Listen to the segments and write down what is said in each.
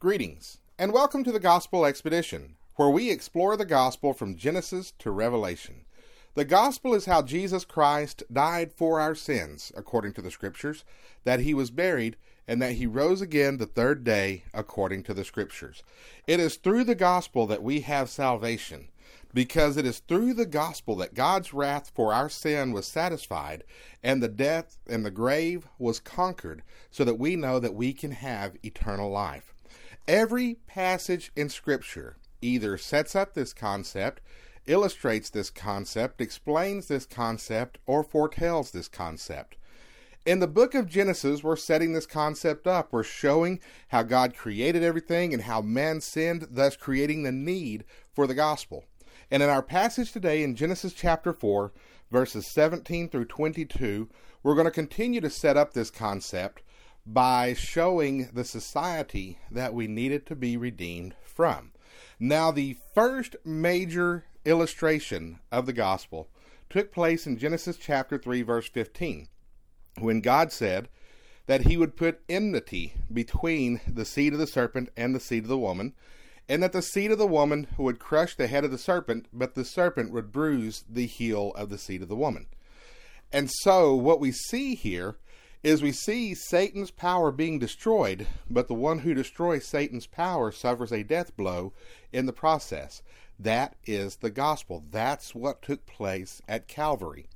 Greetings, and welcome to the Gospel Expedition, where we explore the Gospel from Genesis to Revelation. The Gospel is how Jesus Christ died for our sins, according to the Scriptures, that he was buried, and that he rose again the third day, according to the Scriptures. It is through the Gospel that we have salvation, because it is through the Gospel that God's wrath for our sin was satisfied, and the death and the grave was conquered, so that we know that we can have eternal life. Every passage in Scripture either sets up this concept, illustrates this concept, explains this concept, or foretells this concept. In the book of Genesis, we're setting this concept up. We're showing how God created everything and how man sinned, thus creating the need for the gospel. And in our passage today in Genesis chapter 4, verses 17 through 22, we're going to continue to set up this concept by showing the society that we needed to be redeemed from. Now, the first major illustration of the gospel took place in Genesis chapter 3, verse 15, when God said that he would put enmity between the seed of the serpent and the seed of the woman, and that the seed of the woman would crush the head of the serpent, but the serpent would bruise the heel of the seed of the woman. And so, what we see here is we see Satan's power being destroyed, but the one who destroys Satan's power suffers a death blow in the process. That is the gospel. That's what took place at Calvary.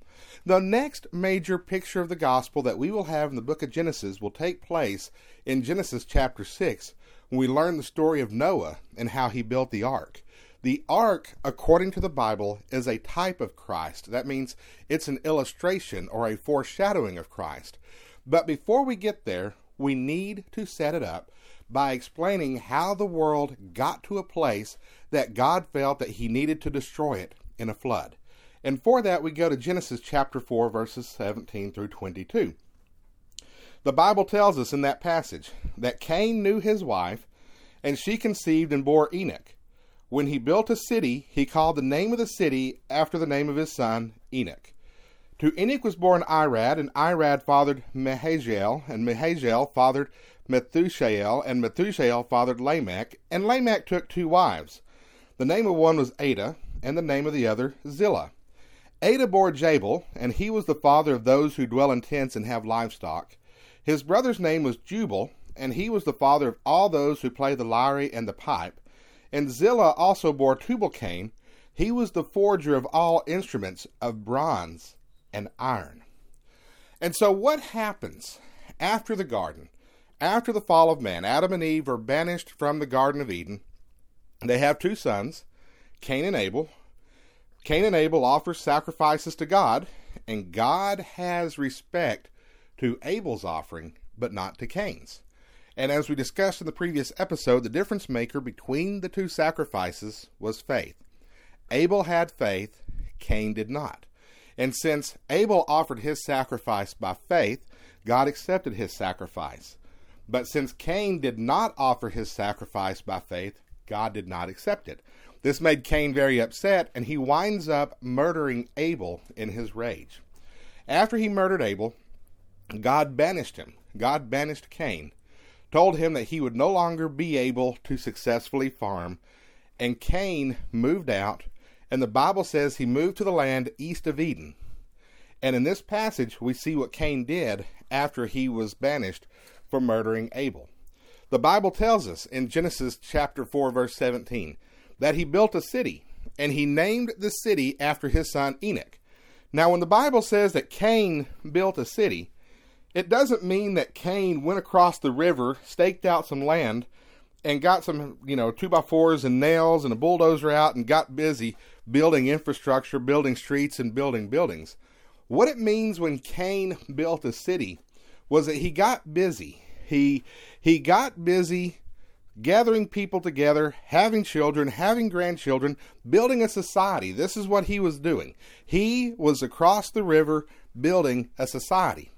The next major picture of the gospel that we will have in the book of Genesis will take place in Genesis chapter 6 when we learn the story of Noah and how he built the ark. The ark, according to the Bible, is a type of Christ. That means it's an illustration or a foreshadowing of Christ. But before we get there, we need to set it up by explaining how the world got to a place that God felt that he needed to destroy it in a flood. And for that, we go to Genesis chapter 4, verses 17 through 22. The Bible tells us in that passage that Cain knew his wife, and she conceived and bore Enoch. When he built a city, he called the name of the city after the name of his son, Enoch. To Enoch was born Irad, and Irad fathered Mehaziel, and Mehaziel fathered Methushael, and Methushael fathered Lamech, and Lamech took two wives. The name of one was Adah, and the name of the other Zillah. Adah bore Jabal, and he was the father of those who dwell in tents and have livestock. His brother's name was Jubal, and he was the father of all those who play the lyre and the pipe. And Zillah also bore Tubal Cain. He was the forger of all instruments of bronze and iron. And so, what happens after the garden? After the fall of man, Adam and Eve are banished from the Garden of Eden. They have two sons, Cain and Abel. Cain and Abel offer sacrifices to God, and God has respect to Abel's offering, but not to Cain's. And as we discussed in the previous episode, the difference maker between the two sacrifices was faith. Abel had faith, Cain did not. And since Abel offered his sacrifice by faith, God accepted his sacrifice. But since Cain did not offer his sacrifice by faith, God did not accept it. This made Cain very upset, and he winds up murdering Abel in his rage. After he murdered Abel, God banished him. God banished Cain, told him that he would no longer be able to successfully farm, and Cain moved out and the Bible says he moved to the land east of Eden. And in this passage, we see what Cain did after he was banished for murdering Abel. The Bible tells us in Genesis chapter 4, verse 17, that he built a city, and he named the city after his son Enoch. Now, when the Bible says that Cain built a city, it doesn't mean that Cain went across the river, staked out some land, and got some, you know, two by fours and nails and a bulldozer out and got busy building infrastructure, building streets, and building buildings. What it means when Cain built a city was that he got busy. He he got busy gathering people together, having children, having grandchildren, building a society. This is what he was doing. He was across the river building a society.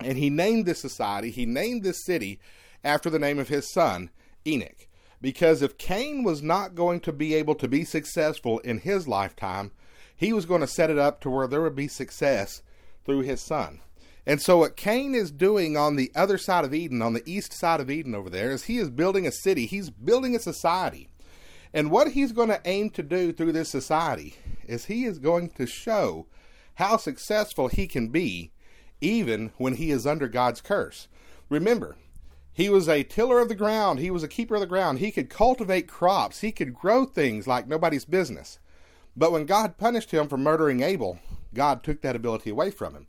And he named this society, he named this city after the name of his son, Enoch. Because if Cain was not going to be able to be successful in his lifetime, he was going to set it up to where there would be success through his son. And so, what Cain is doing on the other side of Eden, on the east side of Eden over there, is he is building a city. He's building a society. And what he's going to aim to do through this society is he is going to show how successful he can be even when he is under God's curse. Remember, he was a tiller of the ground, he was a keeper of the ground. He could cultivate crops, he could grow things like nobody's business. But when God punished him for murdering Abel, God took that ability away from him.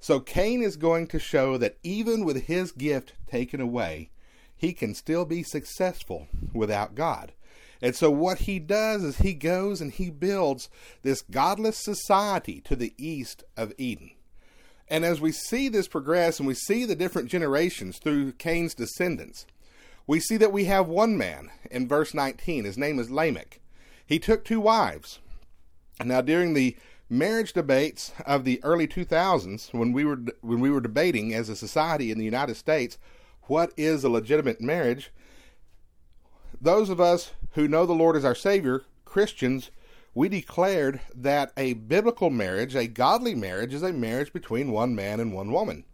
So Cain is going to show that even with his gift taken away, he can still be successful without God. And so what he does is he goes and he builds this godless society to the east of Eden. And as we see this progress and we see the different generations through Cain's descendants, we see that we have one man in verse 19. His name is Lamech. He took two wives. Now, during the marriage debates of the early 2000s, when we were when we were debating as a society in the United States, what is a legitimate marriage? Those of us who know the Lord as our Savior, Christians, we declared that a biblical marriage, a godly marriage, is a marriage between one man and one woman.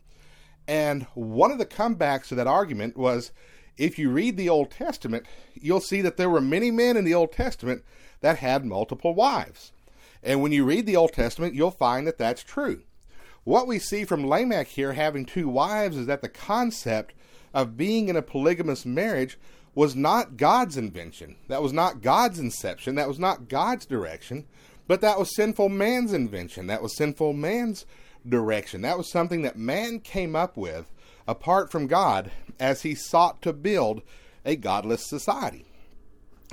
And one of the comebacks to that argument was if you read the Old Testament, you'll see that there were many men in the Old Testament that had multiple wives. And when you read the Old Testament, you'll find that that's true. What we see from Lamech here having two wives is that the concept of being in a polygamous marriage was not God's invention. That was not God's inception. That was not God's direction. But that was sinful man's invention. That was sinful man's direction. That was something that man came up with apart from God as he sought to build a godless society.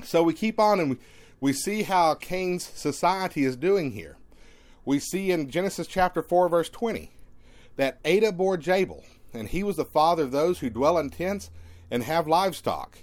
So we keep on and we, we see how Cain's society is doing here. We see in Genesis chapter 4, verse 20, that Adah bore Jabal, and he was the father of those who dwell in tents and have livestock.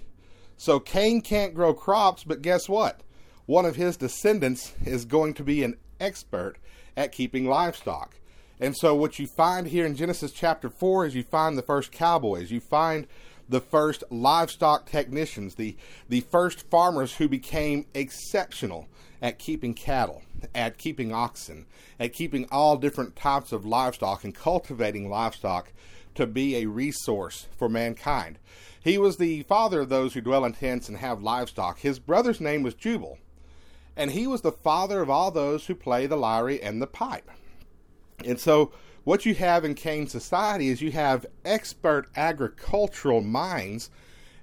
So Cain can't grow crops, but guess what? One of his descendants is going to be an expert at keeping livestock. And so what you find here in Genesis chapter 4 is you find the first cowboys, you find the first livestock technicians, the, the first farmers who became exceptional at keeping cattle, at keeping oxen, at keeping all different types of livestock and cultivating livestock to be a resource for mankind. He was the father of those who dwell in tents and have livestock. His brother's name was Jubal, and he was the father of all those who play the lyre and the pipe. And so, what you have in Cain's society is you have expert agricultural minds,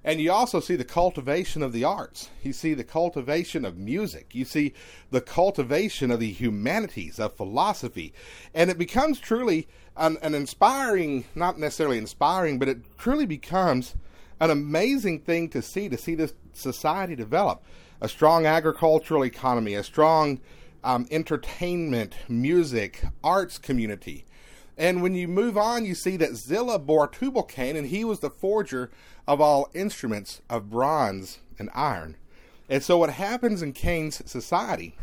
and you also see the cultivation of the arts. You see the cultivation of music. You see the cultivation of the humanities, of philosophy. And it becomes truly an, an inspiring, not necessarily inspiring, but it truly becomes an amazing thing to see to see this society develop a strong agricultural economy a strong um, entertainment music arts community and when you move on you see that zillah bore tubal-cain and he was the forger of all instruments of bronze and iron and so what happens in cain's society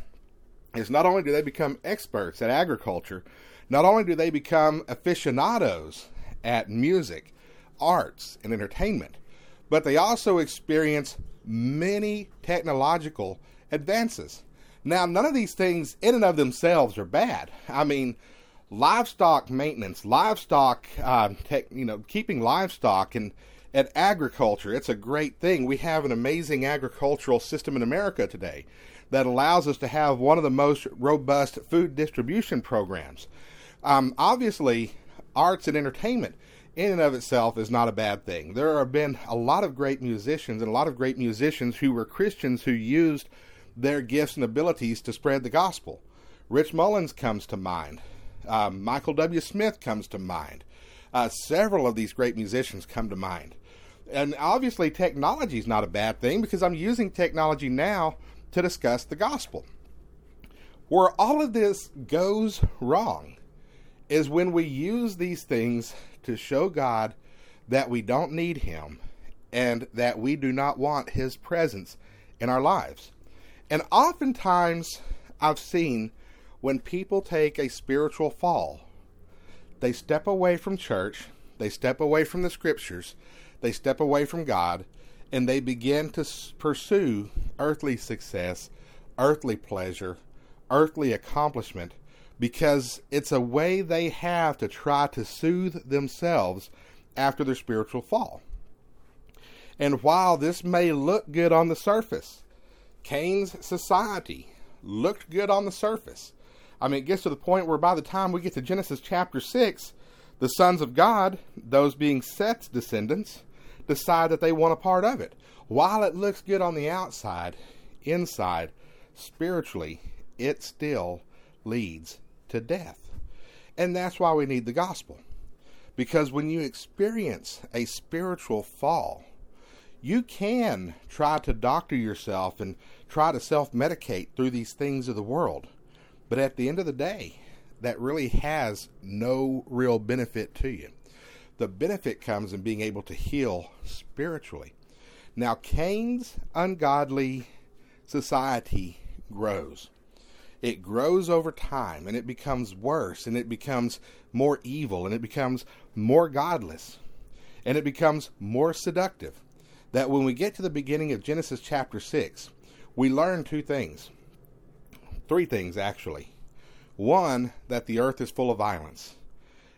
is not only do they become experts at agriculture not only do they become aficionados at music arts and entertainment but they also experience many technological advances. Now, none of these things in and of themselves are bad. I mean, livestock maintenance, livestock, uh, tech, you know, keeping livestock and at agriculture, it's a great thing. We have an amazing agricultural system in America today that allows us to have one of the most robust food distribution programs. Um, obviously, arts and entertainment in and of itself is not a bad thing. There have been a lot of great musicians and a lot of great musicians who were Christians who used their gifts and abilities to spread the gospel. Rich Mullins comes to mind. Uh, Michael W. Smith comes to mind. Uh, several of these great musicians come to mind. And obviously, technology is not a bad thing because I'm using technology now to discuss the gospel. Where all of this goes wrong is when we use these things to show God that we don't need Him and that we do not want His presence in our lives. And oftentimes, I've seen when people take a spiritual fall, they step away from church, they step away from the scriptures, they step away from God, and they begin to pursue earthly success, earthly pleasure, earthly accomplishment because it's a way they have to try to soothe themselves after their spiritual fall. And while this may look good on the surface, Cain's society looked good on the surface. I mean, it gets to the point where by the time we get to Genesis chapter 6, the sons of God, those being Seth's descendants, decide that they want a part of it. While it looks good on the outside, inside, spiritually, it still leads to death. And that's why we need the gospel. Because when you experience a spiritual fall, you can try to doctor yourself and try to self medicate through these things of the world. But at the end of the day, that really has no real benefit to you. The benefit comes in being able to heal spiritually. Now, Cain's ungodly society grows. It grows over time and it becomes worse and it becomes more evil and it becomes more godless and it becomes more seductive. That when we get to the beginning of Genesis chapter 6, we learn two things. Three things, actually. One, that the earth is full of violence.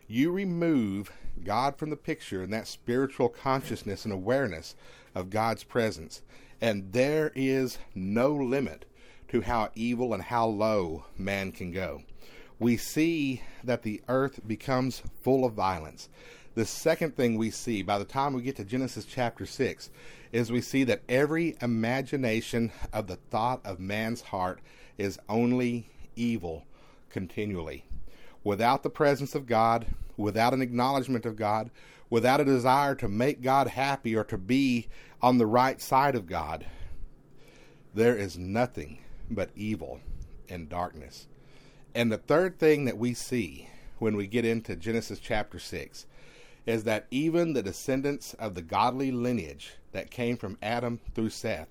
You remove God from the picture and that spiritual consciousness and awareness of God's presence, and there is no limit to how evil and how low man can go. We see that the earth becomes full of violence. The second thing we see by the time we get to Genesis chapter 6 is we see that every imagination of the thought of man's heart is only evil continually. Without the presence of God, without an acknowledgement of God, without a desire to make God happy or to be on the right side of God, there is nothing but evil and darkness. And the third thing that we see when we get into Genesis chapter 6 is that even the descendants of the godly lineage that came from Adam through Seth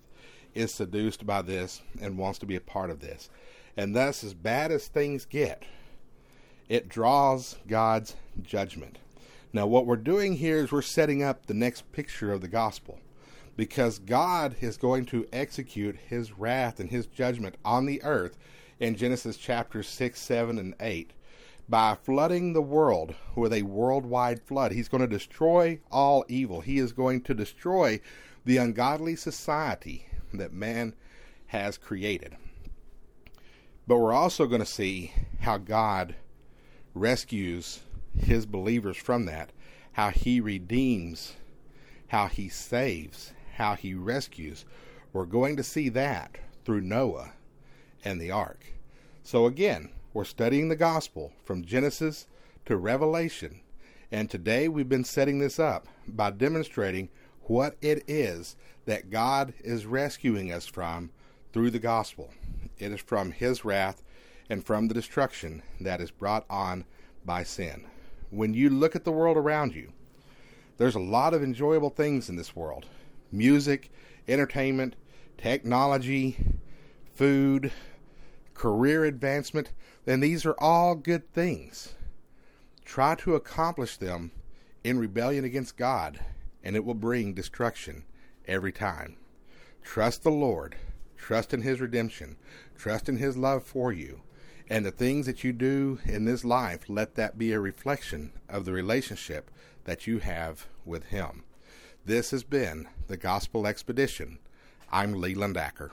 is seduced by this and wants to be a part of this. And thus, as bad as things get, it draws God's judgment. Now, what we're doing here is we're setting up the next picture of the gospel because God is going to execute his wrath and his judgment on the earth in Genesis chapters 6, 7, and 8 by flooding the world with a worldwide flood. He's going to destroy all evil. He is going to destroy the ungodly society that man has created. But we're also going to see how God rescues his believers from that, how he redeems, how he saves, how he rescues. We're going to see that through Noah and the ark. So again, we're studying the gospel from Genesis to Revelation, and today we've been setting this up by demonstrating what it is that God is rescuing us from through the gospel. It is from His wrath and from the destruction that is brought on by sin. When you look at the world around you, there's a lot of enjoyable things in this world music, entertainment, technology, food, career advancement, then these are all good things. Try to accomplish them in rebellion against God, and it will bring destruction every time. Trust the Lord, trust in His redemption, trust in His love for you, and the things that you do in this life, let that be a reflection of the relationship that you have with Him. This has been the Gospel Expedition. I'm Leland Acker.